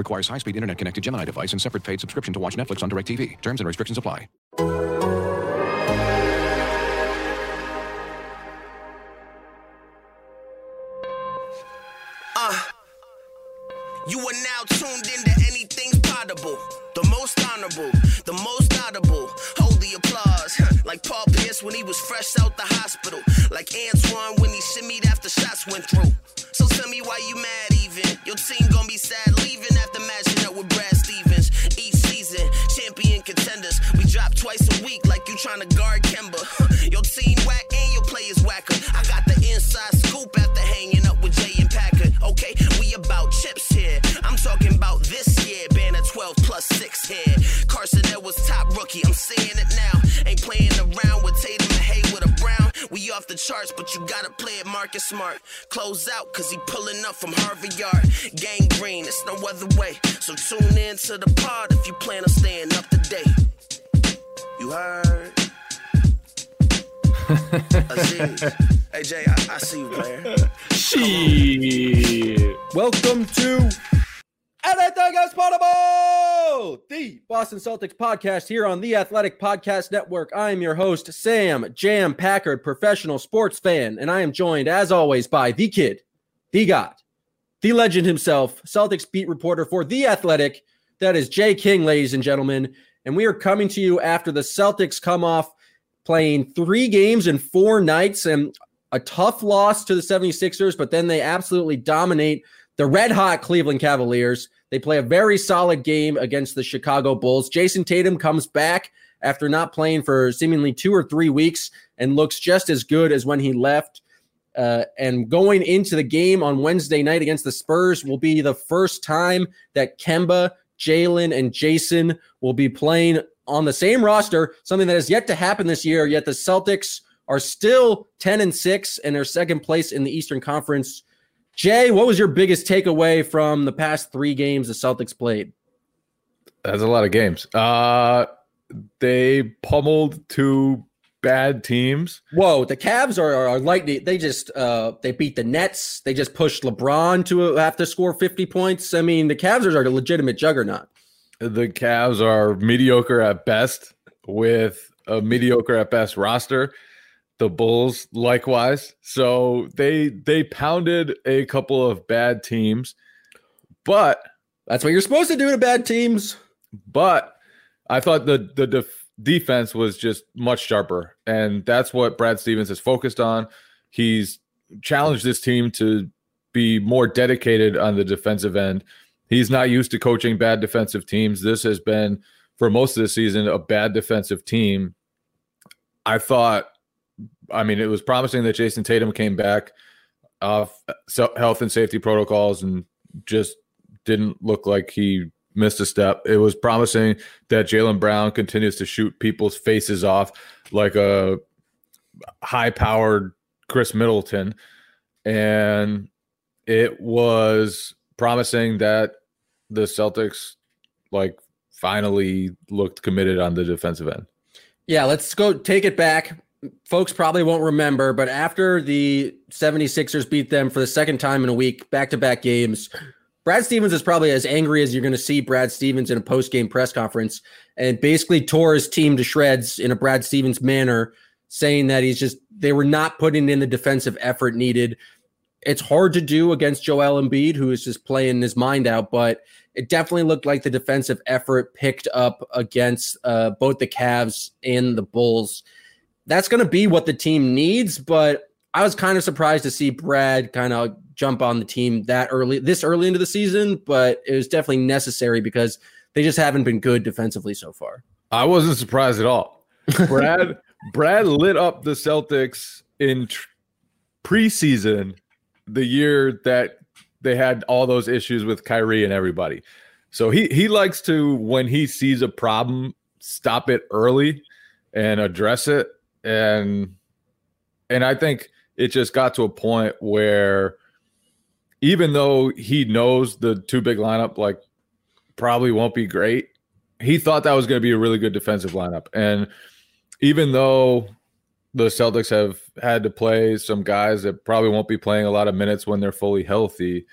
Requires high-speed internet-connected Gemini device and separate paid subscription to watch Netflix on DirecTV. Terms and restrictions apply. Uh, You are now tuned into anything's possible. The most honorable, the most audible. Hold the applause. like Paul Pierce when he was fresh out the hospital. Like Antoine when he shimmied after shots went through. So tell me why you mad. Your team gonna be sad leaving after matching up with Brad Stevens. Each season, champion contenders. We drop twice a week like you trying to guard Kemba. Your team whack and your players whacker. I got the inside scoop after hanging up with Jay and Packer. Okay, we about chips here. I'm talking about this year. Banner 12 plus 6 here. Carson was top rookie. I'm saying it now. Ain't playing around with Tatum We off the charts, but you gotta play it Marcus Smart. Close out, cause he pulling up from Harvard Yard. Gang green, it's no other way. So tune in to the pod if you plan on staying up to date. You heard? Aziz. hey, Jay, I, I see you, player. Shit. Welcome to Possible, the Boston Celtics podcast here on the Athletic Podcast Network. I am your host, Sam Jam Packard, professional sports fan, and I am joined, as always, by the kid, the god, the legend himself, Celtics beat reporter for the Athletic. That is Jay King, ladies and gentlemen. And we are coming to you after the Celtics come off playing three games in four nights and a tough loss to the 76ers, but then they absolutely dominate the red hot Cleveland Cavaliers. They play a very solid game against the Chicago Bulls. Jayson Tatum comes back after not playing for seemingly two or three weeks and looks just as good as when he left. Uh, and going into the game on Wednesday night against the Spurs will be the first time that Kemba, Jaylen, and Jayson will be playing on the same roster, something that has yet to happen this year. Yet the Celtics are still 10 and 6 and they're second place in the Eastern Conference. Jay, what was your biggest takeaway from the past three games the Celtics played? That's a lot of games. Uh, they pummeled two bad teams. Whoa, the Cavs are, are, are lightning. They just uh, they beat the Nets. They just pushed LeBron to have to score 50 points. I mean, the Cavs are a legitimate juggernaut. The Cavs are mediocre at best with a mediocre at best roster. The Bulls likewise. So they they pounded a couple of bad teams. But That's what you're supposed to do to bad teams. but I thought the the def- defense was just much sharper, and that's what Brad Stevens has focused on. He's challenged this team to be more dedicated on the defensive end. He's not used to coaching bad defensive teams. This has been for most of the season a bad defensive team. I thought, I mean, it was promising that Jayson Tatum came back off uh, health and safety protocols and just didn't look like he missed a step. It was promising that Jaylen Brown continues to shoot people's faces off like a high powered Khris Middleton. And it was promising that the Celtics like finally looked committed on the defensive end. Yeah, let's go take it back. Folks probably won't remember, but after the 76ers beat them for the second time in a week, back to back games, Brad Stevens is probably as angry as you're going to see Brad Stevens in a post game press conference and basically tore his team to shreds in a Brad Stevens manner, saying that he's just, they were not putting in the defensive effort needed. It's hard to do against Joel Embiid, who is just playing his mind out, but it definitely looked like the defensive effort picked up against uh, both the Cavs and the Bulls. That's going to be what the team needs, but I was kind of surprised to see Brad kind of jump on the team that early, this early into the season, but it was definitely necessary because they just haven't been good defensively so far. I wasn't surprised at all. Brad Brad lit up the Celtics in tr- preseason the year that they had all those issues with Kyrie and everybody. So he he likes to when he sees a problem stop it early and address it. And and I think it just got to a point where even though he knows the two big lineup like probably won't be great, he thought that was going to be a really good defensive lineup. And even though the Celtics have had to play some guys that probably won't be playing a lot of minutes when they're fully healthy,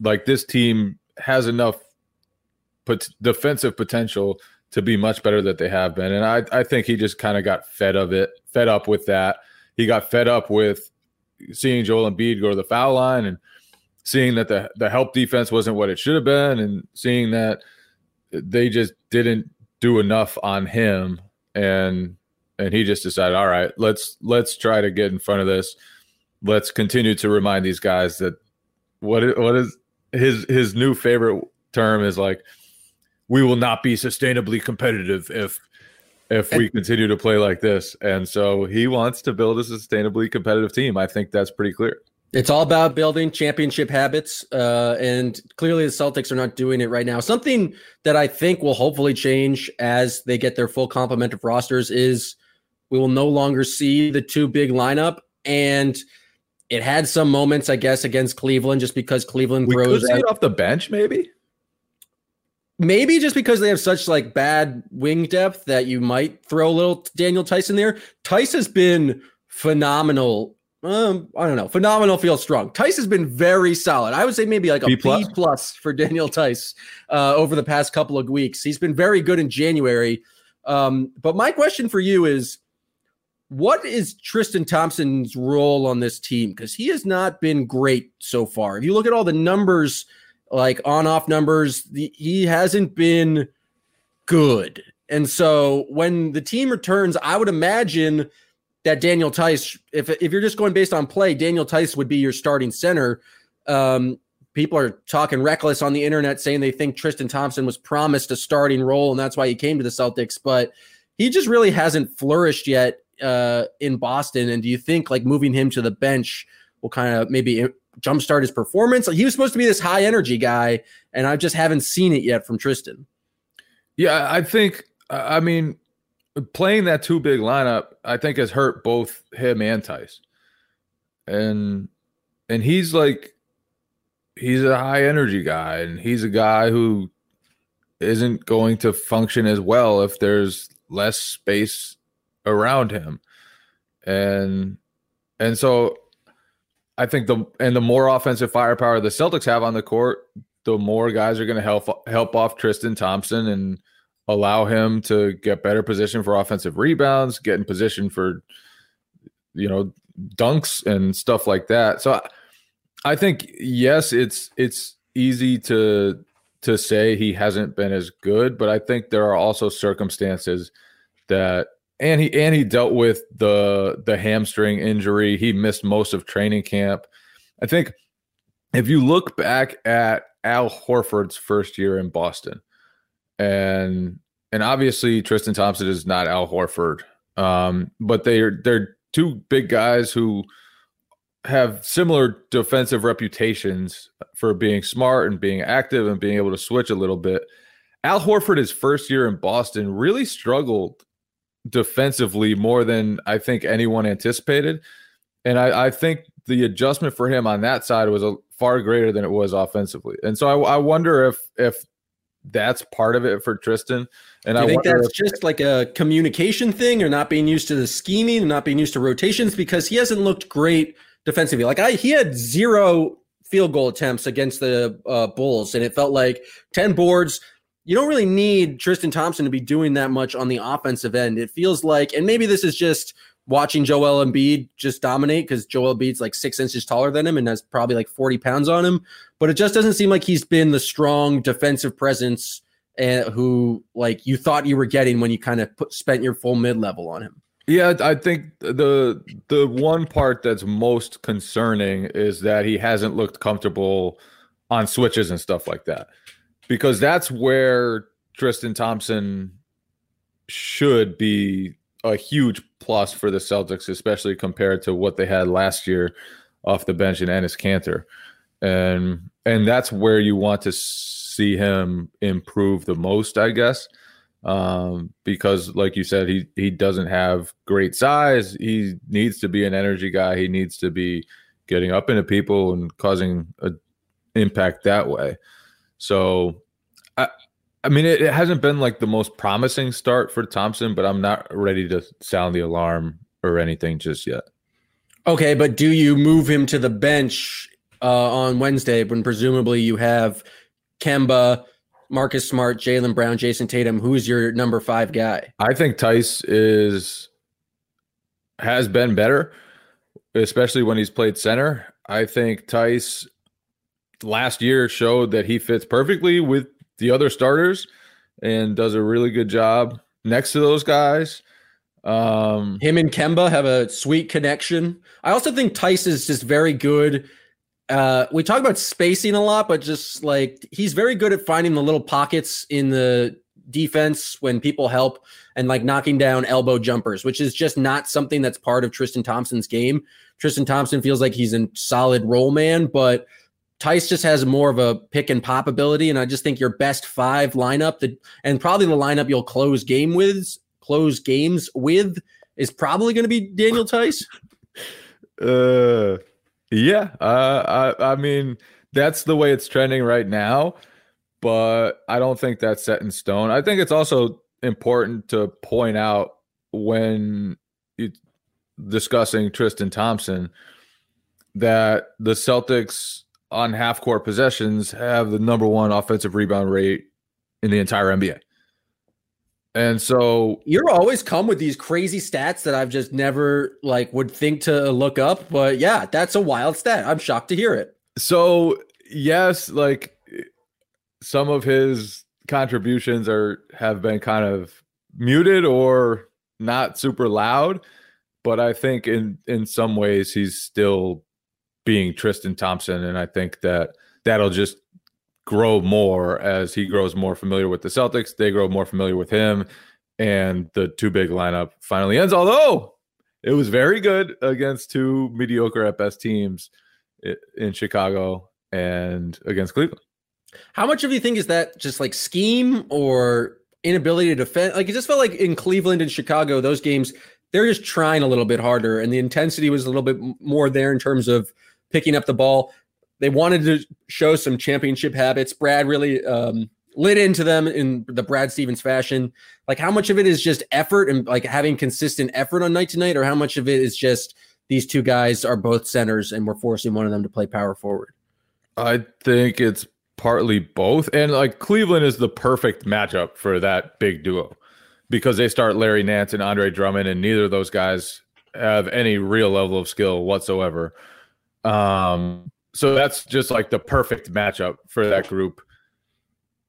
like this team has enough pot- defensive potential to be much better than they have been. And I, I think he just kind of got fed of it, fed up with that. He got fed up with seeing Joel Embiid go to the foul line and seeing that the, the help defense wasn't what it should have been and seeing that they just didn't do enough on him and and he just decided all right let's let's try to get in front of this let's continue to remind these guys that what what is his his new favorite term is like we will not be sustainably competitive if if we continue to play like this and so he wants to build a sustainably competitive team i think that's pretty clear it's all about building championship habits, uh, and clearly the Celtics are not doing it right now. Something that I think will hopefully change as they get their full complement of rosters is we will no longer see the two big lineup, and it had some moments, I guess, against Cleveland, just because Cleveland we throws could see it off the bench, maybe. Maybe just because they have such like bad wing depth that you might throw a little Daniel Tyson there. Theis has been phenomenal um, I don't know. Phenomenal feels strong. Theis has been very solid. I would say maybe like a B plus, B plus for Daniel Theis uh, over the past couple of weeks. He's been very good in January. Um, but my question for you is what is Tristan Thompson's role on this team? Because he has not been great so far. If you look at all the numbers, like on off numbers, the, he hasn't been good. And so when the team returns, I would imagine – that Daniel Theis, if if you're just going based on play, Daniel Theis would be your starting center. Um, people are talking reckless on the internet saying they think Tristan Thompson was promised a starting role and that's why he came to the Celtics, but he just really hasn't flourished yet uh, in Boston. And do you think like moving him to the bench will kind of maybe jumpstart his performance? He was supposed to be this high energy guy, and I just haven't seen it yet from Tristan. Yeah, I think. I mean, playing that two big lineup, I think has hurt both him and Theis. And and he's like he's a high energy guy and he's a guy who isn't going to function as well if there's less space around him. And and so I think the and the more offensive firepower the Celtics have on the court, the more guys are going to help help off Tristan Thompson and allow him to get better position for offensive rebounds, get in position for you know dunks and stuff like that. So I think yes, it's it's easy to to say he hasn't been as good, but I think there are also circumstances that and he and he dealt with the the hamstring injury. He missed most of training camp. I think if you look back at Al Horford's first year in Boston, and and obviously Tristan Thompson is not Al Horford, um, but they're they're two big guys who have similar defensive reputations for being smart and being active and being able to switch a little bit. Al Horford, his first year in Boston, really struggled defensively more than I think anyone anticipated. And I, I think the adjustment for him on that side was a far greater than it was offensively. And so I, I wonder if if that's part of it for Tristan. And I think that's if, just like a communication thing or not being used to the scheming and not being used to rotations because he hasn't looked great defensively. Like I, he had zero field goal attempts against the uh, Bulls, and it felt like 10 boards. You don't really need Tristan Thompson to be doing that much on the offensive end. It feels like, and maybe this is just watching Joel Embiid just dominate because Joel Embiid's like six inches taller than him and has probably like 40 pounds on him. But it just doesn't seem like he's been the strong defensive presence and who like you thought you were getting when you kind of put, spent your full mid level on him. Yeah, I think the the one part that's most concerning is that he hasn't looked comfortable on switches and stuff like that. Because that's where Tristan Thompson should be a huge plus for the Celtics, especially compared to what they had last year off the bench in Enes Kanter. And and that's where you want to see him improve the most, I guess. um, because, like you said, he he doesn't have great size. He needs to be an energy guy. He needs to be getting up into people and causing an impact that way. So, I I mean, it, it hasn't been like the most promising start for Thompson, but I'm not ready to sound the alarm or anything just yet. Okay, but do you move him to the bench uh, on Wednesday when presumably you have Kemba, Marcus Smart, Jaylen Brown, Jayson Tatum? Who's your number five guy? I think Theis is has been better, especially when he's played center. I think Theis last year showed that he fits perfectly with the other starters and does a really good job next to those guys. Um, Him and Kemba have a sweet connection. I also think Theis is just very good. Uh, we talk about spacing a lot, but just like he's very good at finding the little pockets in the defense when people help and like knocking down elbow jumpers, which is just not something that's part of Tristan Thompson's game. Tristan Thompson feels like he's a solid role man, but Theis just has more of a pick and pop ability. And I just think your best five lineup that and probably the lineup you'll close game with close games with is probably going to be Daniel Theis. Uh, yeah. Uh, I, I mean, that's the way it's trending right now, but I don't think that's set in stone. I think it's also important to point out when you discussing Tristan Thompson that the Celtics on half court possessions have the number one offensive rebound rate in the entire NBA. And so you're always come with these crazy stats that I've just never like would think to look up. But yeah, that's a wild stat. I'm shocked to hear it. So yes, like some of his contributions are have been kind of muted or not super loud, but I think in in some ways he's still being Tristan Thompson, and I think that that'll just grow more as he grows more familiar with the Celtics. They grow more familiar with him, and the two big lineup finally ends. Although it was very good against two mediocre at best teams in Chicago and against Cleveland. How much of you think is that just like scheme or inability to defend? Like it just felt like in Cleveland and Chicago, those games they're just trying a little bit harder, and the intensity was a little bit more there in terms of picking up the ball they wanted to show some championship habits. Brad really um, lit into them in the Brad Stevens fashion. Like, how much of it is just effort and like having consistent effort on night to night, or how much of it is just these two guys are both centers and we're forcing one of them to play power forward? I think it's partly both. And like Cleveland is the perfect matchup for that big duo because they start Larry Nance and Andre Drummond, and neither of those guys have any real level of skill whatsoever. Um, so that's just like the perfect matchup for that group.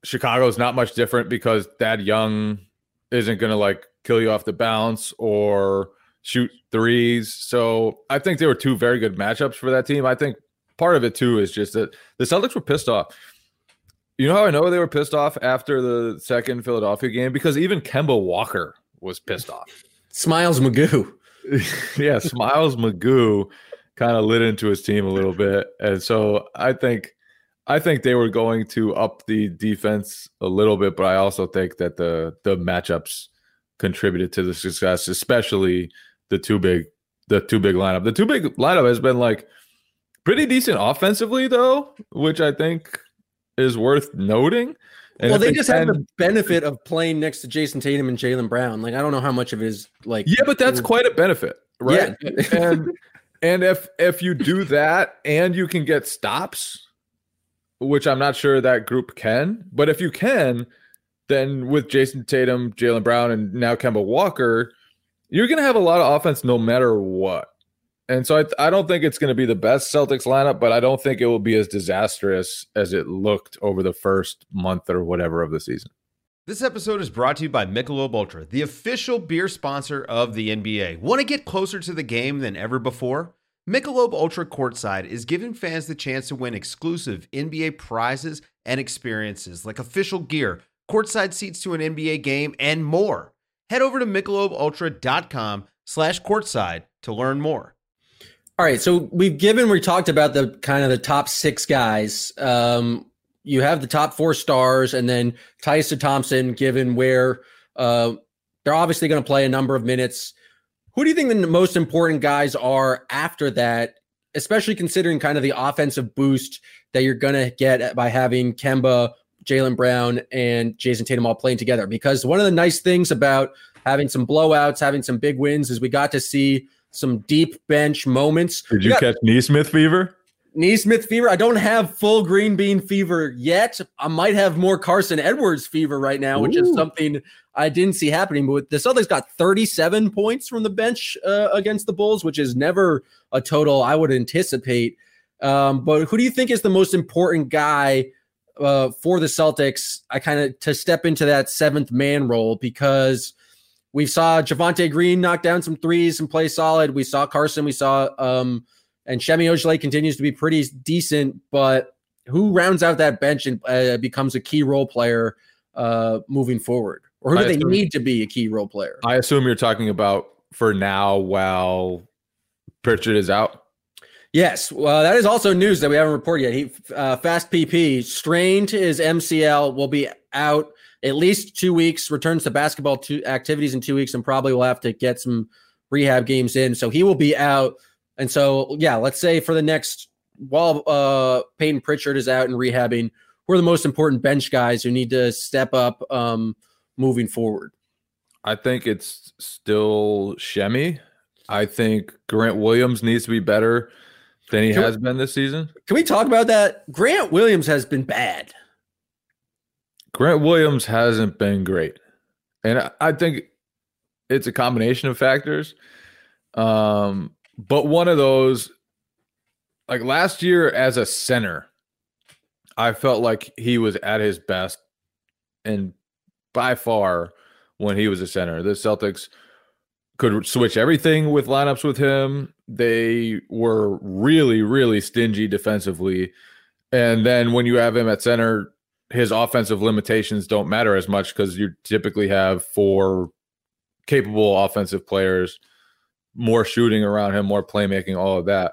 Chicago's not much different because Thad Young isn't going to like kill you off the bounce or shoot threes. So I think there were two very good matchups for that team. I think part of it too is just that the Celtics were pissed off. You know how I know they were pissed off after the second Philadelphia game? Because even Kemba Walker was pissed off. Smiles Magoo. yeah, Smiles Magoo kind of lit into his team a little bit. And so I think I think they were going to up the defense a little bit, but I also think that the the matchups contributed to the success, especially the two big the two big lineup. The two big lineup has been like pretty decent offensively though, which I think is worth noting. And well, they, just have the benefit of playing next to Jayson Tatum and Jaylen Brown. Like I don't know how much of it is like Yeah, but that's quite a benefit, right? Yeah. and and if if you do that and you can get stops, which I'm not sure that group can, but if you can, then with Jayson Tatum, Jaylen Brown, and now Kemba Walker, you're going to have a lot of offense no matter what. And so I, I don't think it's going to be the best Celtics lineup, but I don't think it will be as disastrous as it looked over the first month or whatever of the season. This episode is brought to you by Michelob Ultra, the official beer sponsor of the NBA. Want to get closer to the game than ever before? Michelob Ultra Courtside is giving fans the chance to win exclusive NBA prizes and experiences like official gear, courtside seats to an NBA game, and more. Head over to michelobultra.com slash courtside to learn more. All right, so we've given we talked about the kind of the top six guys. Um, you have the top four stars, and then Tyson Thompson, given where Uh, they're obviously going to play a number of minutes. Who do you think the most important guys are after that, especially considering kind of the offensive boost that you're going to get by having Kemba, Jaylen Brown, and Jayson Tatum all playing together? Because one of the nice things about having some blowouts, having some big wins is we got to see some deep bench moments. Did you got- catch Nesmith fever? Nesmith fever. I don't have full green bean fever yet. I might have more Carson Edwards fever right now, which is something I didn't see happening. But the Celtics got 37 points from the bench uh, against the Bulls, which is never a total I would anticipate. Um, but who do you think is the most important guy uh, for the Celtics? I kind of to step into that seventh man role because we saw Javonte Green knock down some threes and play solid. We saw Carson. We saw um, and Semi Ojeleye continues to be pretty decent, but who rounds out that bench and uh, becomes a key role player uh, moving forward? Or who do I they assume- need to be a key role player? I assume you're talking about for now while Pritchard is out. Yes, well, that is also news that we haven't reported yet. He uh, fast PP strained his MCL will be out at least two weeks. Returns to basketball two activities in two weeks, and probably will have to get some rehab games in. So he will be out. And so, yeah, let's say for the next while uh, Payton Pritchard is out and rehabbing, who are the most important bench guys who need to step up um, moving forward? I think it's still Semi. I think Grant Williams needs to be better than he Can we- has been this season. Can we talk about that? Grant Williams has been bad. Grant Williams hasn't been great. And I- I think it's a combination of factors. Um, but one of those, like last year as a center, I felt like he was at his best and by far when he was a center. The Celtics could switch everything with lineups with him. They were really, really stingy defensively. And then when you have him at center, his offensive limitations don't matter as much because you typically have four capable offensive players, more shooting around him, more playmaking, all of that.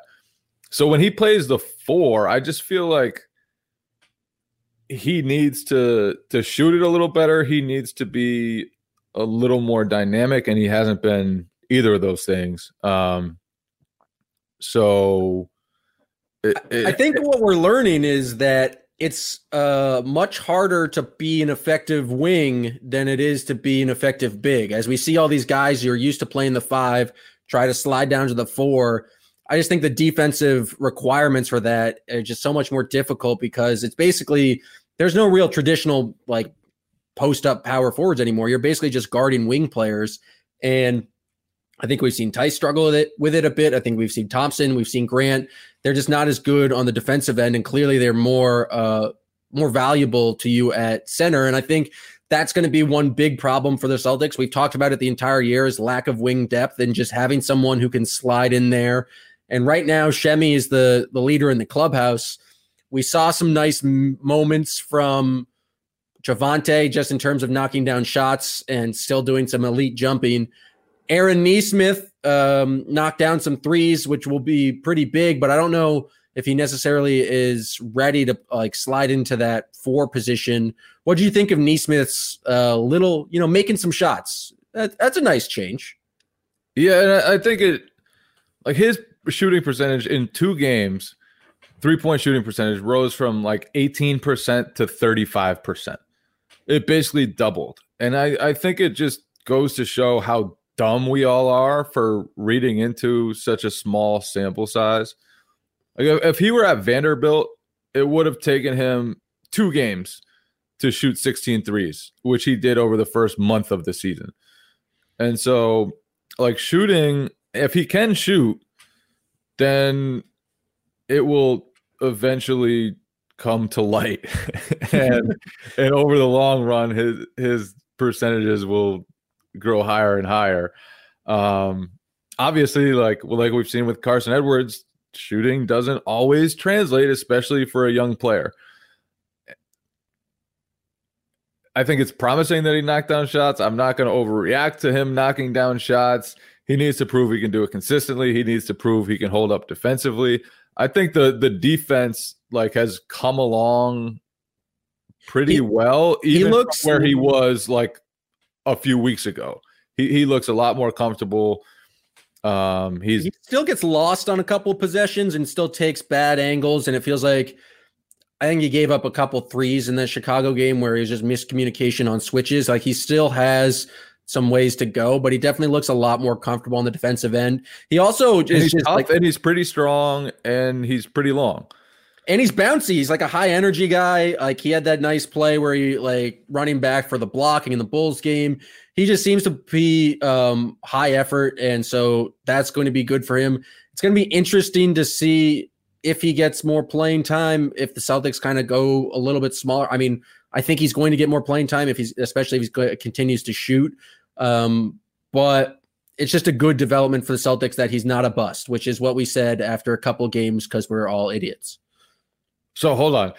So when he plays the four, I just feel like he needs to to shoot it a little better. He needs to be a little more dynamic, and he hasn't been either of those things. Um, so it- I it- think what we're learning is that it's uh, much harder to be an effective wing than it is to be an effective big. As we see all these guys who are used to playing the five try to slide down to the four, I just think the defensive requirements for that are just so much more difficult because it's basically there's no real traditional like post up power forwards anymore. You're basically just guarding wing players. And I think we've seen Theis struggle with it with it a bit. I think we've seen Thompson, we've seen Grant. They're just not as good on the defensive end, and clearly they're more uh, more valuable to you at center. And I think that's going to be one big problem for the Celtics. We've talked about it the entire year is lack of wing depth and just having someone who can slide in there. And right now, Semi is the the leader in the clubhouse. We saw some nice m- moments from Javonte just in terms of knocking down shots and still doing some elite jumping. Aaron Nesmith um, knocked down some threes, which will be pretty big, but I don't know if he necessarily is ready to like slide into that four position. What do you think of Nesmith's uh, little, you know, making some shots? That, that's a nice change. Yeah, and I I think it like his shooting percentage in two games, three point shooting percentage rose from like 18% to 35%. It basically doubled. And I, I think it just goes to show how dumb we all are for reading into such a small sample size. Like if, he were at Vanderbilt, it would have taken him two games to shoot 16 threes, which he did over the first month of the season. And so like shooting, if he can shoot, then it will eventually come to light. and and over the long run, his his percentages will grow higher and higher. Um obviously, like well, like we've seen with Carson Edwards, shooting doesn't always translate, especially for a young player. I think it's promising that he knocked down shots. I'm not going to overreact to him knocking down shots. He needs to prove he can do it consistently. He needs to prove he can hold up defensively. I think the the defense like has come along pretty He- well, he even looks- where he was like a few weeks ago. He he looks a lot more comfortable. Um, he's he still gets lost on a couple possessions and still takes bad angles, and it feels like I think he gave up a couple threes in the Chicago game where he was just miscommunication on switches. Like he still has some ways to go, but he definitely looks a lot more comfortable on the defensive end. He also and is just tough like, and he's pretty strong and he's pretty long. and he's bouncy. He's like a high energy guy. Like he had that nice play where he like running back for the blocking in the Bulls game. He just seems to be um, high effort, and so that's going to be good for him. It's going to be interesting to see if he gets more playing time. If the Celtics kind of go a little bit smaller, I mean, I think he's going to get more playing time if he's, especially if he continues to shoot. Um, but it's just a good development for the Celtics that he's not a bust, which is what we said after a couple games because we're all idiots. So hold on.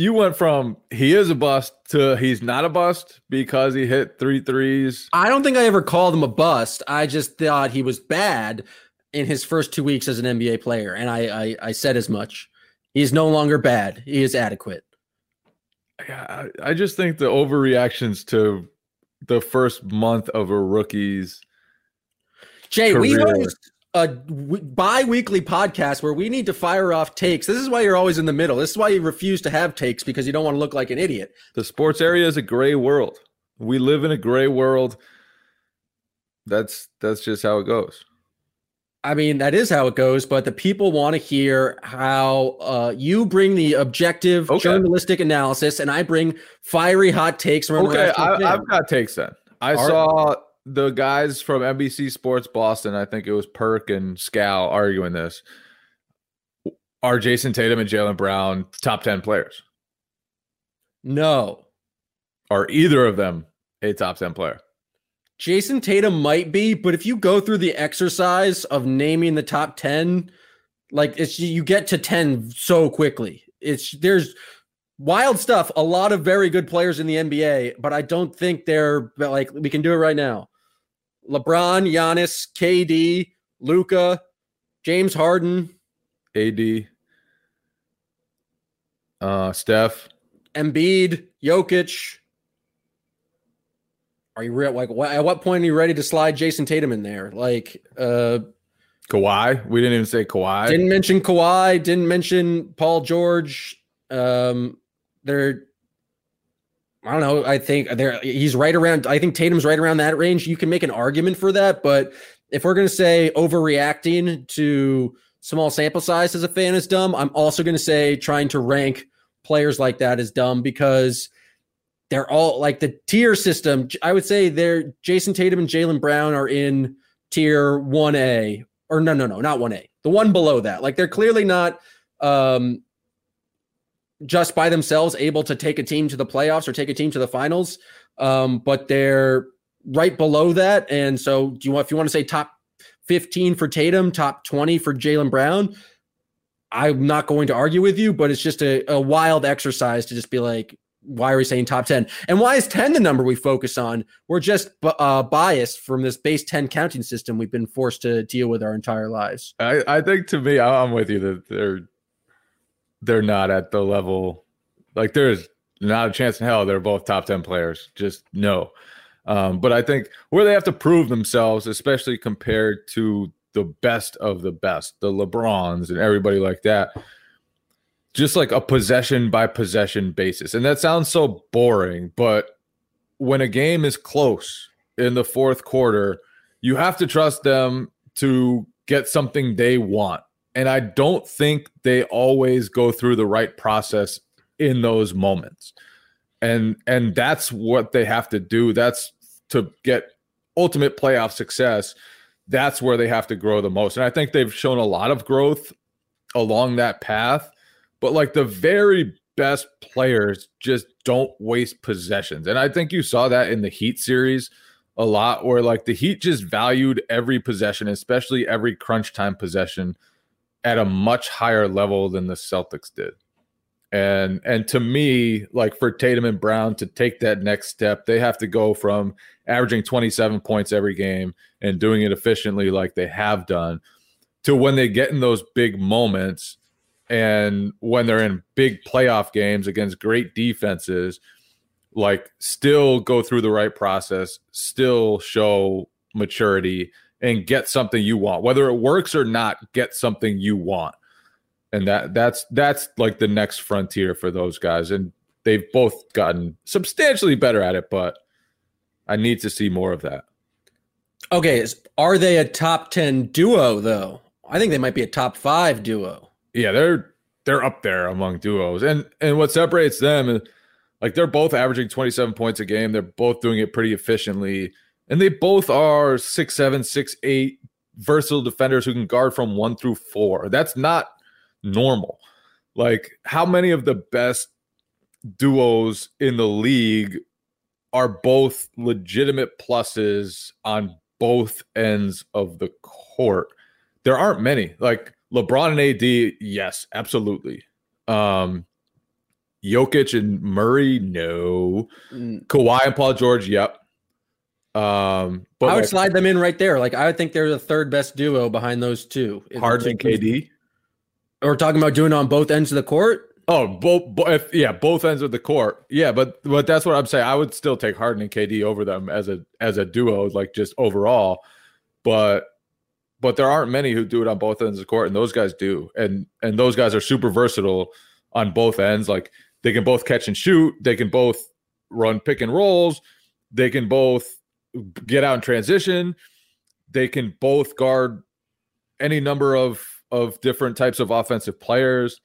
You went from he is a bust to he's not a bust because he hit three threes. I don't think I ever called him a bust. I just thought he was bad in his first two weeks as an NBA player, and I I, I said as much. He's no longer bad. He is adequate. Yeah, I I just think the overreactions to the first month of a rookie's Jay, we Career. host a w- bi-weekly podcast where we need to fire off takes. This is why you're always in the middle. This is why you refuse to have takes because you don't want to look like an idiot. the sports area is a gray world. We live in a gray world. That's that's just how it goes. I mean, that is how it goes, but the people want to hear how uh, you bring the objective Okay. journalistic analysis and I bring fiery hot takes Okay, I, i've got takes then. I saw the guys from NBC Sports Boston. I think it was Perk and Scal arguing this. Are Jayson Tatum and Jaylen Brown top ten players? No. Are either of them a top ten player? Jayson Tatum might be, but if you go through the exercise of naming the top 10, like it's you get to 10 so quickly. It's there's wild stuff, a lot of very good players in the NBA, but I don't think they're like we can do it right now. LeBron, Giannis, KD, Luka, James Harden, AD, uh, Steph. Embiid, Jokic. Are you real? Like, what, at what point are you ready to slide Jayson Tatum in there? Like, uh, Kawhi. We didn't even say Kawhi. Didn't mention Kawhi. Didn't mention Paul George. Um, they're. I don't know. I think they're. He's right around. I think Tatum's right around that range. You can make an argument for that, but if we're going to say overreacting to small sample size as a fan is dumb, I'm also going to say trying to rank players like that is dumb because they're all like the tier system. I would say they're Jayson Tatum and Jaylen Brown are in tier 1A or no, no, no, not 1A. The one below that. Like they're clearly not um just by themselves able to take a team to the playoffs or take a team to the finals. Um, but they're right below that. And so do you want if you want to say top 15 for Tatum, top 20 for Jaylen Brown? I'm not going to argue with you, but it's just a, a wild exercise to just be like, why are we saying top 10? And why is 10 the number we focus on? We're just uh, biased from this base 10 counting system we've been forced to deal with our entire lives. I, I think to me, I'm with you that they're they're not at the level. Like there's not a chance in hell they're both top ten players. Just no. Um, but I think where they have to prove themselves, especially compared to the best of the best, the LeBrons and everybody like that, just like a possession by possession basis. And that sounds so boring, but when a game is close in the fourth quarter, you have to trust them to get something they want. And I don't think they always go through the right process in those moments. And and that's what they have to do. That's to get ultimate playoff success. That's where they have to grow the most. And I think they've shown a lot of growth along that path. But like the very best players just don't waste possessions. And I think you saw that in the Heat series a lot where like the Heat just valued every possession, especially every crunch time possession at a much higher level than the Celtics did. And and to me, like for Tatum and Brown to take that next step, they have to go from averaging 27 points every game and doing it efficiently like they have done to when they get in those big moments and when they're in big playoff games against great defenses like still go through the right process, still show maturity and get something you want. Whether it works or not, get something you want. And that that's that's like the next frontier for those guys. And they've both gotten substantially better at it, but I need to see more of that. Okay, are they a top 10 duo though? I think they might be a top 5 duo. Yeah, they're they're up there among duos. And and what separates them is like they're both averaging 27 points a game. They're both doing it pretty efficiently. And they both are six seven, six eight versatile defenders who can guard from one through four. That's not normal. Like, how many of the best duos in the league are both legitimate pluses on both ends of the court? There aren't many. Like LeBron and AD, yes, absolutely. Um, Jokic and Murray, no. Mm. Kawhi and Paul George, yep. Um, but I would like, slide them in right there. Like I would think they're the third best duo behind those two. Harden and KD. We're talking about doing it on both ends of the court. Oh, both, if, yeah, both ends of the court. Yeah, but but that's what I'm saying. I would still take Harden and KD over them as a as a duo, like just overall. But but there aren't many who do it on both ends of the court, and those guys do. And and those guys are super versatile on both ends. Like they can both catch and shoot. They can both run pick and rolls. They can both get out in transition. They can both guard any number of of different types of offensive players.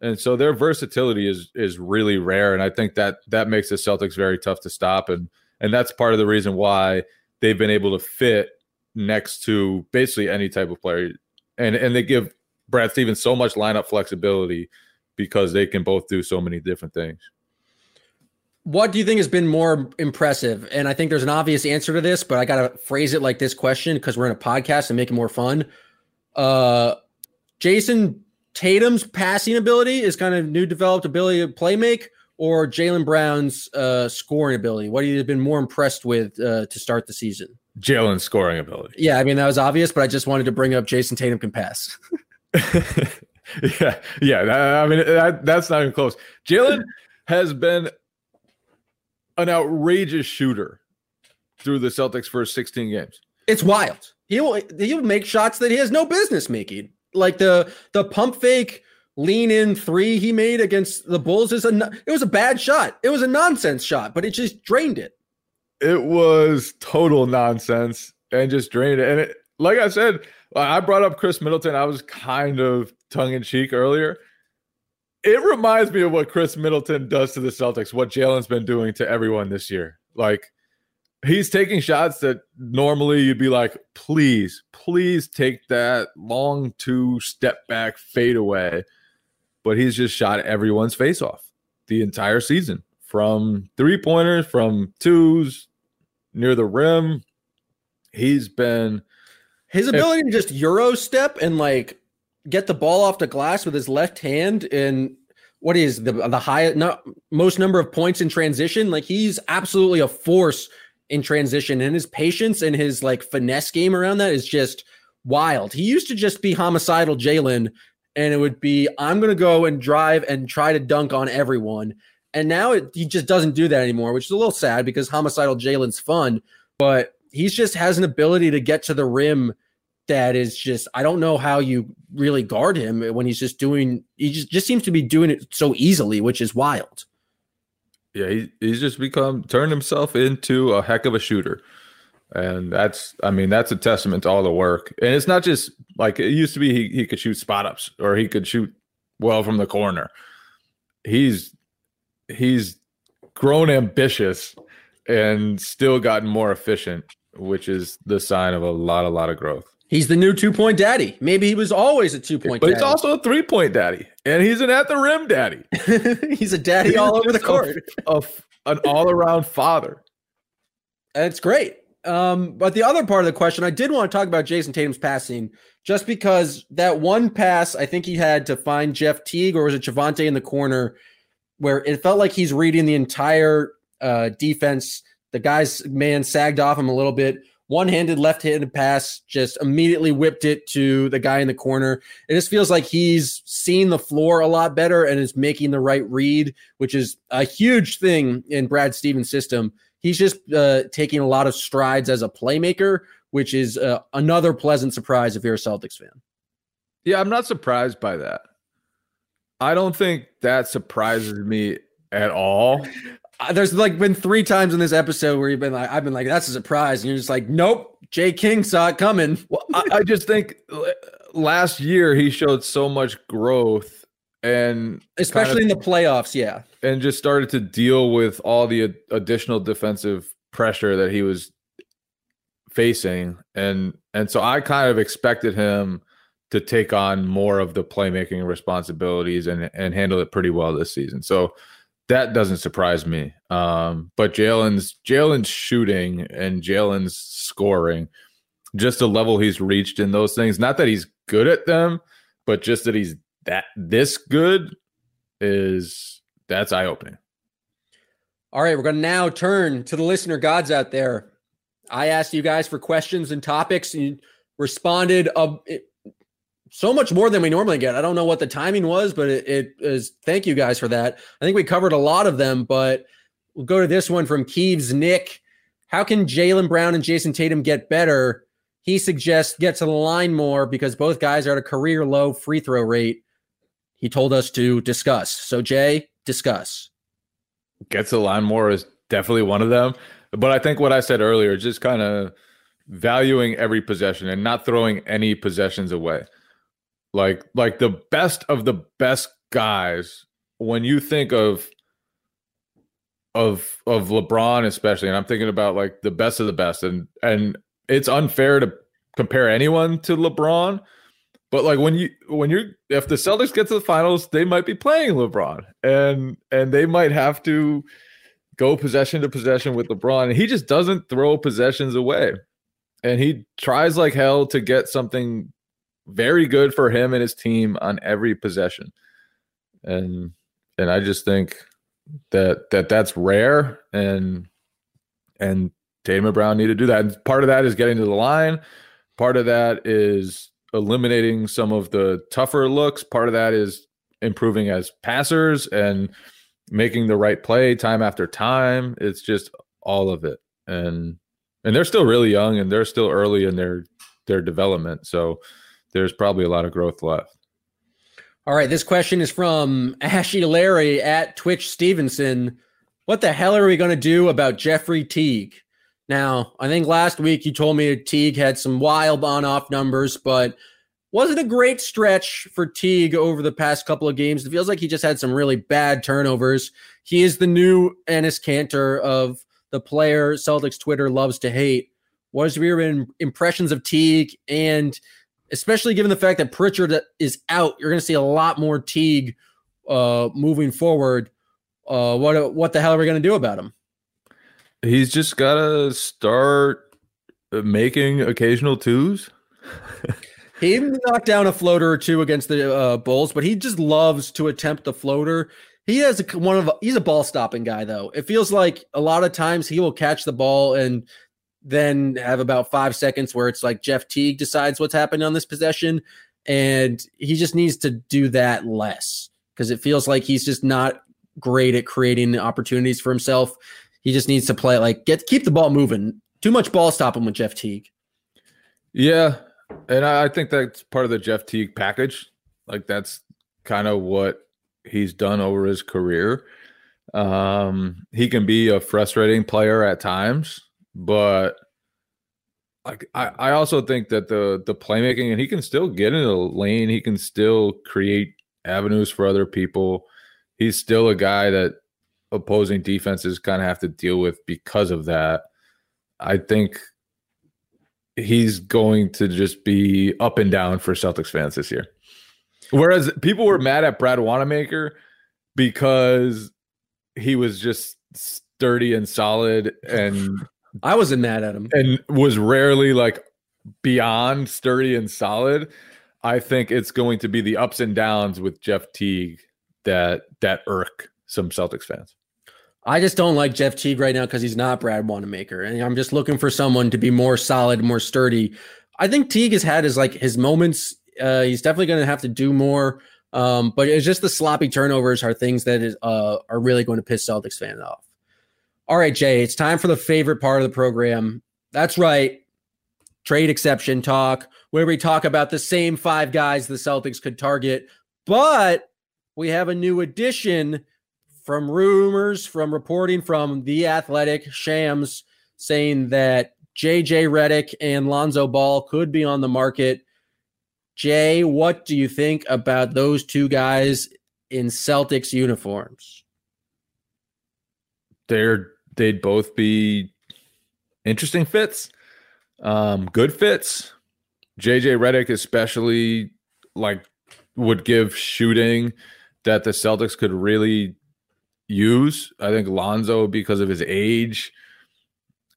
And so their versatility is is really rare and I think that that makes the Celtics very tough to stop and and that's part of the reason why they've been able to fit next to basically any type of player and and they give Brad Stevens so much lineup flexibility because they can both do so many different things. What do you think has been more impressive? And I think there's an obvious answer to this, but I got to phrase it like this question because we're in a podcast and make it more fun. Uh, Jayson Tatum's passing ability is kind of new developed ability to play make, or Jaylen Brown's uh, scoring ability? What have you been more impressed with uh, to start the season? Jaylen's scoring ability. Yeah, I mean that was obvious, but I just wanted to bring up Jayson Tatum can pass. yeah, yeah. I mean, that, that's not even close. Jaylen has been an outrageous shooter through the Celtics' first 16 games. It's wild. He'll he'll make shots that he has no business making. Like the the pump fake lean in three he made against the Bulls is a it was a bad shot. It was a nonsense shot, but it just drained it. It was total nonsense and just drained it. And it, like I said, I brought up Khris Middleton. I was kind of tongue in cheek earlier. It reminds me of what Khris Middleton does to the Celtics, what Jaylen's been doing to everyone this year. Like he's taking shots that normally you'd be like, please, please take that long two step back fade away. But he's just shot everyone's face off the entire season from three pointers, from twos near the rim. He's been his ability if, to just euro step and like get the ball off the glass with his left hand and what is the the high not most number of points in transition? Like he's absolutely a force in transition and his patience and his like finesse game around that is just wild. He used to just be homicidal jaylen and it would be i'm going to go and drive and try to dunk on everyone. And now it, he just doesn't do that anymore which is a little sad because homicidal jaylen's fun but he's just has an ability to get to the rim that is just I don't know how you really guard him when he's just doing he just, just seems to be doing it so easily, which is wild. Yeah, he, he's just become turned himself into a heck of a shooter. And that's I mean, that's a testament to all the work. And it's not just like it used to be he, he could shoot spot ups or he could shoot well from the corner. He's he's grown ambitious and still gotten more efficient, which is the sign of a lot, a lot of growth. He's the new two point daddy. Maybe he was always a two point daddy. But he's also a three point daddy. And he's an at the rim daddy. he's a daddy he's all over the court. A, a, an all around father. That's great. Um, but the other part of the question, I did want to talk about Jayson Tatum's passing just because that one pass I think he had to find Jeff Teague or was it Javonte in the corner where it felt like he's reading the entire uh, defense. The guy's man sagged off him a little bit one-handed left-handed pass just immediately whipped it to the guy in the corner it just feels like he's seen the floor a lot better and is making the right read which is a huge thing in brad stevens system he's just uh, taking a lot of strides as a playmaker which is uh, another pleasant surprise if you're a celtics fan Yeah, I'm not surprised by that. I don't think that surprises me at all. Uh, there's like been three times in this episode where you've been like i've been like that's a surprise. And you're just like nope jay king saw it coming. Well, I, I just think last year he showed so much growth and especially kind in the playoffs yeah. and just started to deal with all the ad- additional defensive pressure that he was facing. And and so I kind of expected him to take on more of the playmaking responsibilities and and handle it pretty well this season. So that doesn't surprise me. Um, but Jaylen's Jaylen's shooting and Jaylen's scoring, just the level he's reached in those things. Not that he's good at them, but just that he's that this good is that's eye opening. All right, we're going to now turn to the listener gods out there. I asked you guys for questions and topics, and you responded uh, so much more than we normally get. I don't know what the timing was, but it, it is. Thank you guys for that. I think we covered a lot of them, but we'll go to this one from Keeves Nick. How can Jaylen Brown and Jayson Tatum get better? He suggests get to the line more because both guys are at a career low free throw rate. He told us to discuss. So, Jay, discuss. gets the line more is definitely one of them. But I think what I said earlier, just kind of valuing every possession and not throwing any possessions away. Like like the best of the best guys, when you think of of of LeBron especially, and I'm thinking about like the best of the best, and and it's unfair to compare anyone to LeBron. But like when you when you're if the Celtics get to the finals, they might be playing LeBron, and and they might have to go possession to possession with LeBron. And he just doesn't throw possessions away, and he tries like hell to get something very good for him and his team on every possession. And and I just think that that that's rare, and and Tatum and Brown need to do that. And part of that is getting to the line. Part of that is eliminating some of the tougher looks. Part of that is improving as passers and making the right play time after time. It's just all of it. And and they're still really young and they're still early in their their development. So there's probably a lot of growth left. All right, this question is from Ashy Larry at Twitch Stevenson. What the hell are we going to do about Jeffrey Teague? Now, I think last week you told me Teague had some wild on off numbers, but wasn't a great stretch for Teague over the past couple of games. It feels like he just had some really bad turnovers. He is the new Enes Kanter of the player Celtics Twitter loves to hate. What is your im- impressions of Teague and especially given the fact that Pritchard is out, you're going to see a lot more Teague uh, moving forward. Uh, what what the hell are we going to do about him? He's just got to start making occasional twos. He knocked down a floater or two against the uh, Bulls, but he just loves to attempt the floater. He has a, one of he's a ball stopping guy though. It feels like a lot of times he will catch the ball and then have about five seconds where it's like Jeff Teague decides what's happening on this possession, and he just needs to do that less because it feels like he's just not great at creating opportunities for himself. He just needs to play like get keep the ball moving. Too much ball stopping with Jeff Teague. Yeah, and I, I think that's part of the Jeff Teague package. Like that's kind of what he's done over his career. Um, he can be a frustrating player at times, but like I, I also think that the the playmaking and he can still get in the lane. He can still create avenues for other people. He's still a guy that opposing defenses kind of have to deal with because of that. I think he's going to just be up and down for Celtics fans this year. Whereas people were mad at Brad Wanamaker because he was just sturdy and solid and I wasn't mad at him. and was rarely like beyond sturdy and solid. I think it's going to be the ups and downs with Jeff Teague that that irk some Celtics fans. I just don't like Jeff Teague right now because he's not Brad Wanamaker, and I'm just looking for someone to be more solid, more sturdy. I think Teague has had his like his moments. Uh, he's definitely going to have to do more, um, but it's just the sloppy turnovers are things that is uh, are really going to piss Celtics fans off. All right, Jay, it's time for the favorite part of the program. That's right, trade exception talk, where we talk about the same five guys the Celtics could target, but we have a new addition from rumors, from reporting from The Athletic, Shams saying that JJ Redick and Lonzo Ball could be on the market. Jay, what do you think about those two guys in Celtics uniforms? They're they'd both be interesting fits, um, good fits. JJ Redick, especially, like would give shooting that the Celtics could really use. I think Lonzo, because of his age,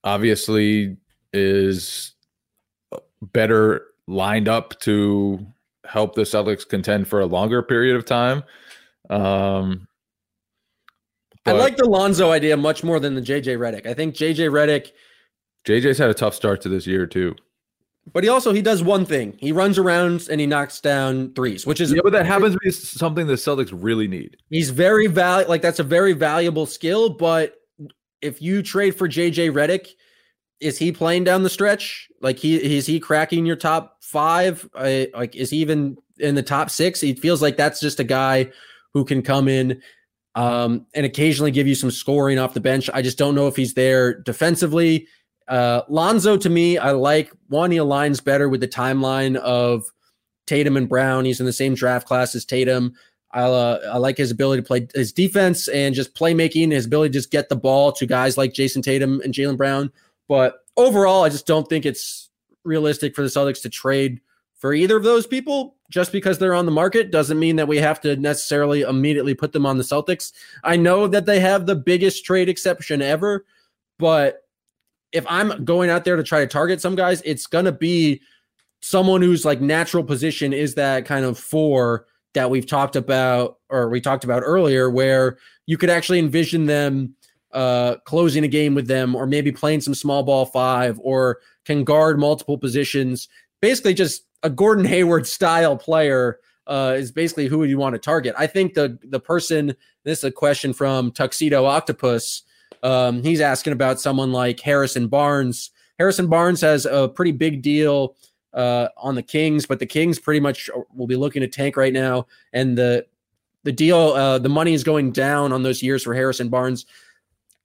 obviously is better lined up to help the Celtics contend for a longer period of time. Um, I like the Lonzo idea much more than the JJ Redick. I think JJ Redick. JJ's had a tough start to this year too. But he also he does one thing. He runs around and he knocks down threes, which is yeah. But that happens to be something the Celtics really need. He's very val like that's a very valuable skill. But if you trade for JJ Redick, is he playing down the stretch? Like he is he cracking your top five? Uh, like is he even in the top six? He feels like that's just a guy who can come in um, and occasionally give you some scoring off the bench. I just don't know if he's there defensively. Uh, Lonzo, to me, I like one. He aligns better with the timeline of Tatum and Brown. He's in the same draft class as Tatum. I, uh, I like his ability to play his defense and just playmaking, his ability to just get the ball to guys like Jayson Tatum and Jaylen Brown. But overall, I just don't think it's realistic for the Celtics to trade for either of those people. Just because they're on the market doesn't mean that we have to necessarily immediately put them on the Celtics. I know that they have the biggest trade exception ever, but if I'm going out there to try to target some guys, it's gonna be someone whose like natural position is that kind of four that we've talked about or we talked about earlier, where you could actually envision them uh closing a game with them or maybe playing some small ball five or can guard multiple positions. Basically, just a Gordon Hayward style player uh, is basically who you want to target. I think the the person this is a question from Tuxedo Octopus um, he's asking about someone like Harrison Barnes. Harrison Barnes has a pretty big deal uh, on the Kings, but the Kings pretty much will be looking to tank right now, and the the deal, uh, the money is going down on those years for Harrison Barnes.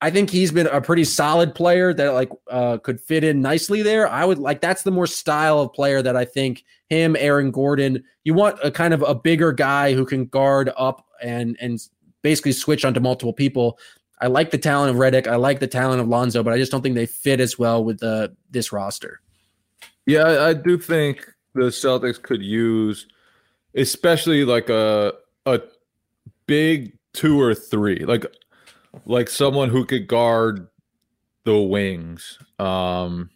I think he's been a pretty solid player that like uh, could fit in nicely there. I would like that's the more style of player that I think him, Aaron Gordon. You want a kind of a bigger guy who can guard up and and basically switch onto multiple people. I like the talent of Redick. I like the talent of Lonzo, but I just don't think they fit as well with the this roster. Yeah, I do think the Celtics could use, especially like a a big two or three, like like someone who could guard the wings. Um,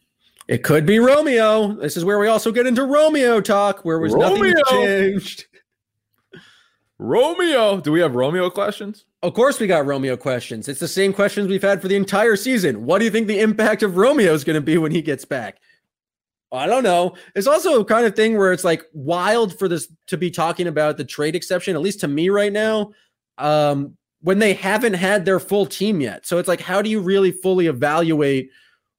it could be Romeo. This is where we also get into Romeo talk, where was Romeo. nothing changed. Romeo. Do we have Romeo questions? Of course, we got Romeo questions. It's the same questions we've had for the entire season. What do you think the impact of Romeo is going to be when he gets back? I don't know. It's also a kind of thing where it's like wild for this to be talking about the trade exception, at least to me right now, um, when they haven't had their full team yet. So it's like, how do you really fully evaluate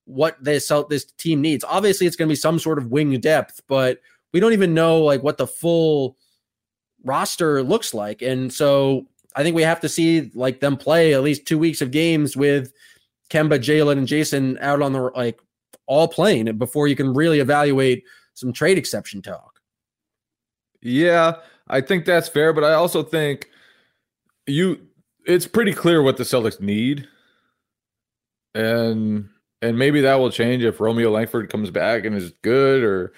what this uh, this team needs? Obviously, it's going to be some sort of wing depth, but we don't even know like what the full roster looks like. And so I think we have to see like them play at least two weeks of games with Kemba, Jaylen, and Jayson out on the like all playing before you can really evaluate some trade exception talk. Yeah, I think that's fair, but I also think you it's pretty clear what the Celtics need. And and maybe that will change if Romeo Langford comes back and is good or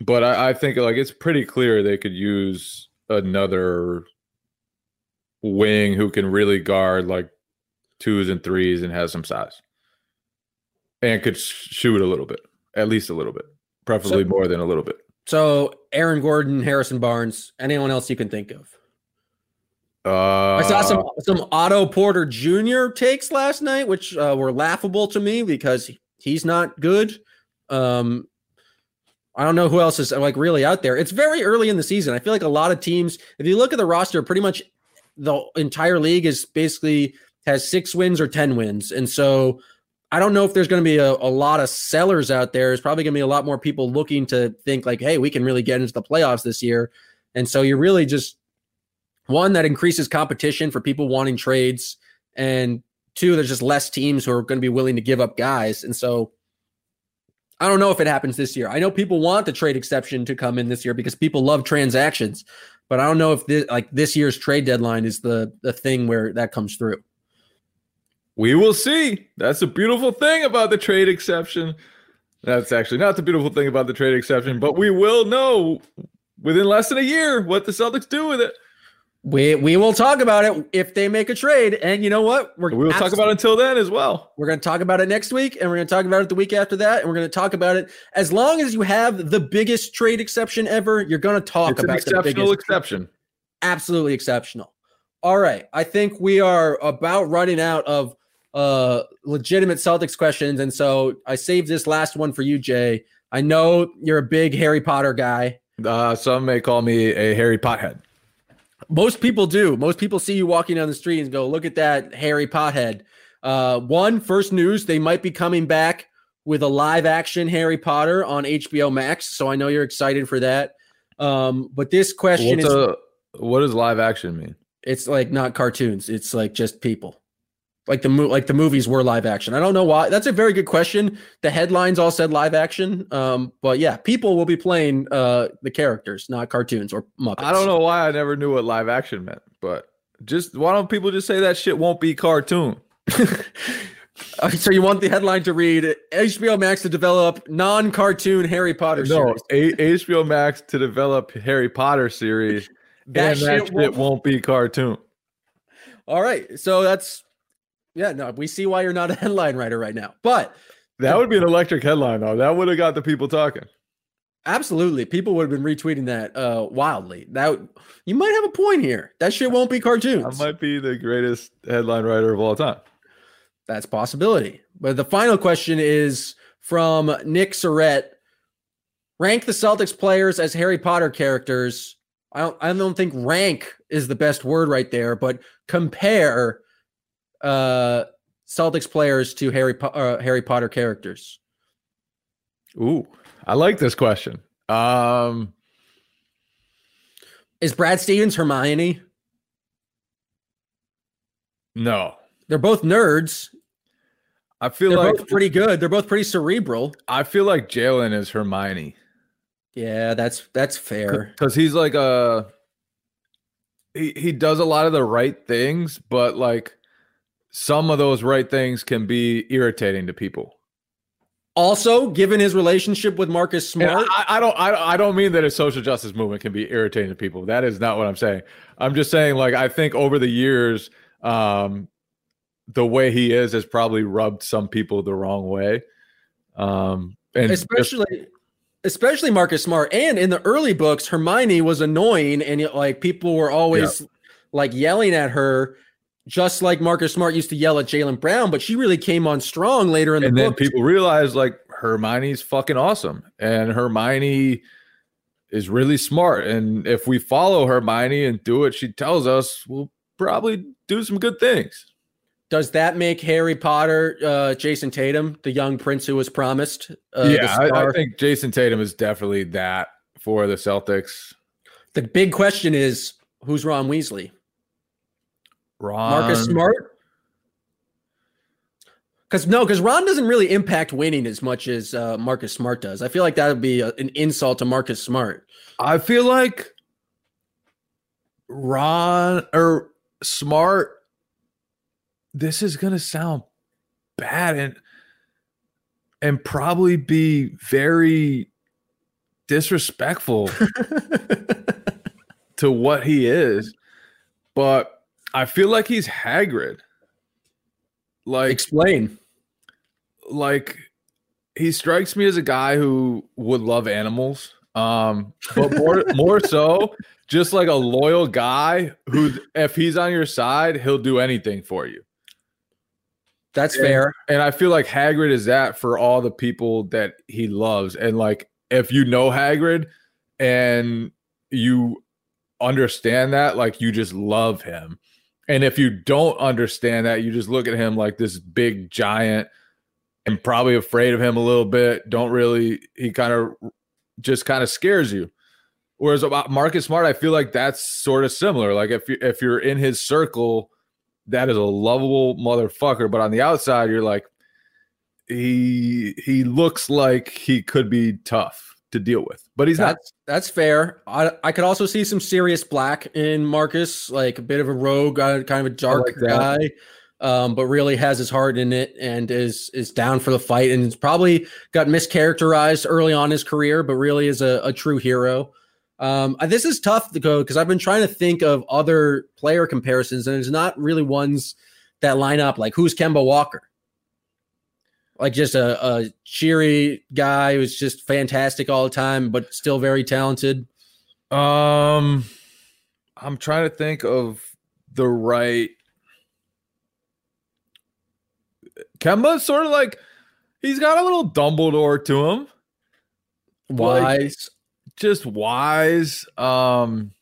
but I, I think like it's pretty clear they could use another wing who can really guard like twos and threes and has some size and could shoot a little bit, at least a little bit, preferably so, more than a little bit. So Aaron Gordon, Harrison Barnes, anyone else you can think of? Uh, I saw some some Otto Porter Jr. takes last night, which uh, were laughable to me because he's not good. Um, I don't know who else is like really out there. It's very early in the season. I feel like a lot of teams, if you look at the roster, pretty much the entire league is basically has six wins or 10 wins. And so I don't know if there's going to be a, a lot of sellers out there. There's probably going to be a lot more people looking to think like, hey, we can really get into the playoffs this year. And so you're really just one that increases competition for people wanting trades. And two, there's just less teams who are going to be willing to give up guys. And so I don't know if it happens this year. I know people want the trade exception to come in this year because people love transactions, but I don't know if this like this year's trade deadline is the the thing where that comes through. We will see. That's a beautiful thing about the trade exception. That's actually not the beautiful thing about the trade exception, but we will know within less than a year what the Celtics do with it. We we will talk about it if they make a trade. And you know what? We're we will talk about it until then as well. We're going to talk about it next week, and we're going to talk about it the week after that, and we're going to talk about it as long as you have the biggest trade exception ever. You're going to talk it's about an exceptional exception. Absolutely exceptional. All right, I think we are about running out of uh legitimate Celtics questions, and so I saved this last one for you, Jay. I know you're a big Harry Potter guy. Uh, some may call me a Harry Pothead. Most people do. Most people see you walking down the street and go, "Look at that Harry Pothead." Uh, one first news: they might be coming back with a live action Harry Potter on HBO Max. So I know you're excited for that. Um, but this question What's is: a, what does live action mean? It's like not cartoons. It's like just people. Like the mo- like the movies were live action. I don't know why. That's a very good question. The headlines all said live action. Um, but yeah, people will be playing uh the characters, not cartoons or Muppets. I don't know why I never knew what live action meant, but just why don't people just say that shit won't be cartoon? So you want the headline to read HBO Max to develop non-cartoon Harry Potter No, series. a- HBO Max to develop Harry Potter series, That and that shit shit won't- won't be cartoon. All right. So that's yeah, no, we see why you're not a headline writer right now. But That would be an electric headline, though. That would have got the people talking. absolutely, people would have been retweeting that uh wildly. That you might have a point here. That shit won't be cartoons. I might be the greatest headline writer of all time. That's possibility. But the final question is from Nick Surrett. Rank the Celtics players as Harry Potter characters. I don't I don't think rank is the best word right there, but compare uh Celtics players to Harry po- uh, Harry Potter characters. Ooh, I like this question. Um, Is Brad Stevens Hermione? no, They're both nerds. I feel They're like both pretty good. They're both pretty cerebral. I feel like Jaylen is Hermione Yeah, that's that's fair. because he's like a he he does a lot of the right things, but like some of those right things can be irritating to people. Also, given his relationship with Marcus Smart, I, I don't I, I don't mean that a social justice movement can be irritating to people. That is not what I'm saying. I'm just saying like I think over the years, um, the way he is has probably rubbed some people the wrong way. Um, and just- especially especially Marcus Smart. And in the early books, Hermione was annoying, and like people were always like yelling at her, just like Marcus Smart used to yell at Jaylen Brown. But she really came on strong later in the and then people realize like Hermione's fucking awesome, and Hermione is really smart. And if we follow Hermione and do what she tells us, we'll probably do some good things. Does that make Harry Potter, uh, Jayson Tatum, the young prince who was promised? Uh, yeah, I, I think Jayson Tatum is definitely that for the Celtics. the big question is who's Ron Weasley? Ron, Marcus Smart? Because no, because Ron doesn't really impact winning as much as uh, Marcus Smart does. I feel like that would be a, an insult to Marcus Smart. I feel like Ron or Smart. This is gonna sound bad and and probably be very disrespectful to what he is, but I feel like he's Hagrid. Like Explain. like he strikes me as a guy who would love animals Um, but more more so, just like a loyal guy who, if he's on your side, he'll do anything for you. That's fair. And I feel like Hagrid is that for all the people that he loves. And like, if you know Hagrid and you understand that, like, you just love him. And if you don't understand that, you just look at him like this big giant and probably afraid of him a little bit. Don't really, he kind of just kind of scares you. Whereas about Marcus Smart, I feel like that's sort of similar. Like if you if you're in his circle, that is a lovable motherfucker. But on the outside, you're like, he he looks like he could be tough to deal with, but he's that's, not. That's fair. I I could also see some Sirius Black in Marcus, like a bit of a rogue, uh, kind of a dark like guy. Um, but really has his heart in it and is is down for the fight and it's probably got mischaracterized early on his career, but really is a, a true hero. Um, this is tough to go because I've been trying to think of other player comparisons, and there's not really ones that line up. Like who's Kemba Walker? Like just a, a cheery guy who's just fantastic all the time, but still very talented. Um, I'm trying to think of the right. Kemba's sort of like he's got a little Dumbledore to him. Wise just wise. Um,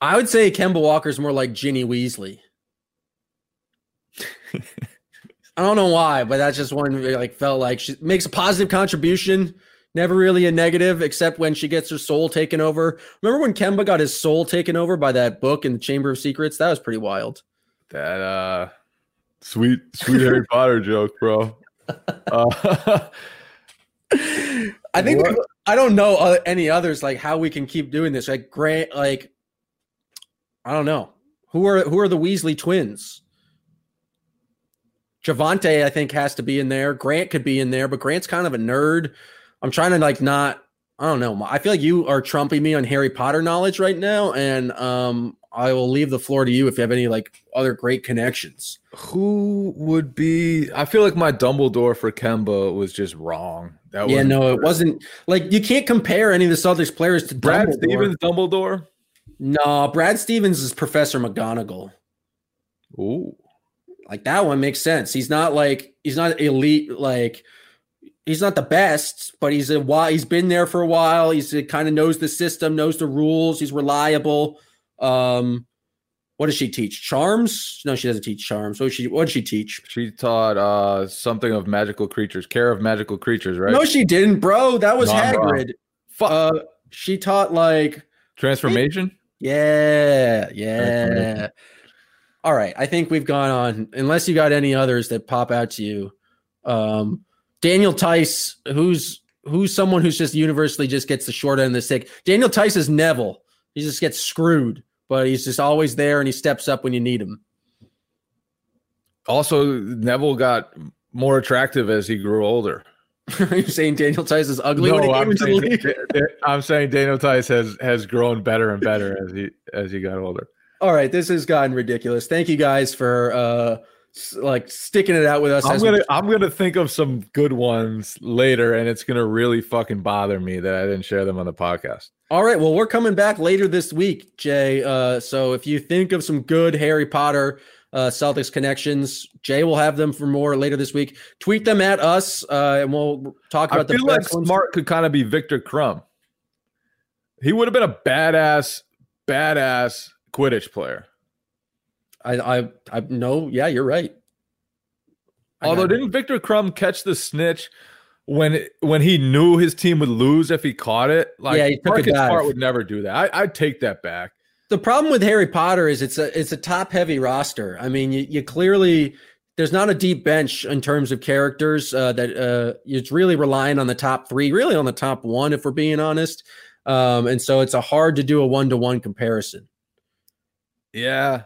I would say Kemba Walker's more like Ginny Weasley. I don't know why, but that's just one like felt like she makes a positive contribution, never really a negative, except when she gets her soul taken over. Remember when Kemba got his soul taken over by that book in the Chamber of Secrets? That was pretty wild. That uh sweet sweet Harry Potter joke, bro. Uh, I think I don't know uh, any others like how we can keep doing this. Like Grant, like I don't know who are who are the Weasley twins. Javonte, I think, has to be in there. Grant could be in there, but Grant's kind of a nerd. I'm trying to like not. I don't know. I feel like you are trumping me on Harry Potter knowledge right now, and um, I will leave the floor to you if you have any like other great connections. Who would be? I feel like my Dumbledore for Kemba was just wrong. That yeah, no, it wasn't like you can't compare any of the Celtics players to Brad Dumbledore. Stevens. Dumbledore. No, Brad Stevens is Professor McGonagall. Ooh, like that one makes sense. He's not like he's not elite. Like he's not the best, but he's a while. He's been there for a while. He's kind of knows the system, knows the rules. He's reliable. Um, what does she teach? Charms? No, she doesn't teach charms. What she what she teach? She taught uh something of magical creatures, care of magical creatures, right? No, she didn't, bro. That was no, Hagrid. Uh, she taught like transformation. Yeah, yeah. All right. I think we've gone on. Unless you got any others that pop out to you. Um Daniel Theis, who's who's someone who's just universally just gets the short end of the stick. Daniel Theis is Neville. He just gets screwed but he's just always there and he steps up when you need him. Also, Neville got more attractive as he grew older. Are you saying Daniel Theis is ugly? No, I'm saying, I'm saying Daniel Theis has has grown better and better as he as he got older. All right, this has gotten ridiculous. Thank you guys for uh like sticking it out with us. I'm gonna we- I'm gonna think of some good ones later, and it's gonna really fucking bother me that I didn't share them on the podcast. All right. Well, we're coming back later this week, Jay. Uh, so if you think of some good Harry Potter uh, Celtics connections, Jay will have them for more later this week. Tweet them at us, uh, and we'll talk about I feel the like Smart could kind of be Viktor Krum. He would have been a badass, badass Quidditch player. I, I, I no, yeah, you're right. Although, didn't Viktor Krum catch the snitch when when he knew his team would lose if he caught it. Like yeah, he took Marcus Smart would never do that. I, I'd take that back. The problem with Harry Potter is it's a it's a top heavy roster. I mean, you, you clearly there's not a deep bench in terms of characters uh, that uh, it's really relying on the top three, really on the top one, if we're being honest. Um, and so it's a hard to do a one to one comparison. Yeah,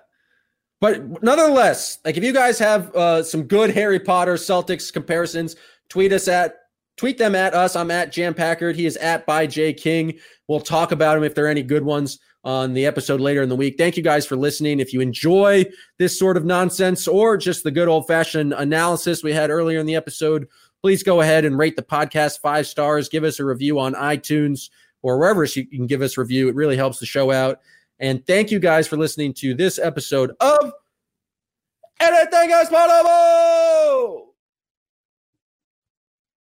but nonetheless, like if you guys have uh, some good Harry Potter Celtics comparisons, tweet us at tweet them at us. I'm at Jam Packard. He is at by J King. We'll talk about them if there are any good ones on the episode later in the week. Thank you guys for listening. If you enjoy this sort of nonsense or just the good old fashioned analysis we had earlier in the episode, please go ahead and rate the podcast five stars. Give us a review on iTunes or wherever you can give us review. It really helps the show out. And thank you guys for listening to this episode of Anything is Possible.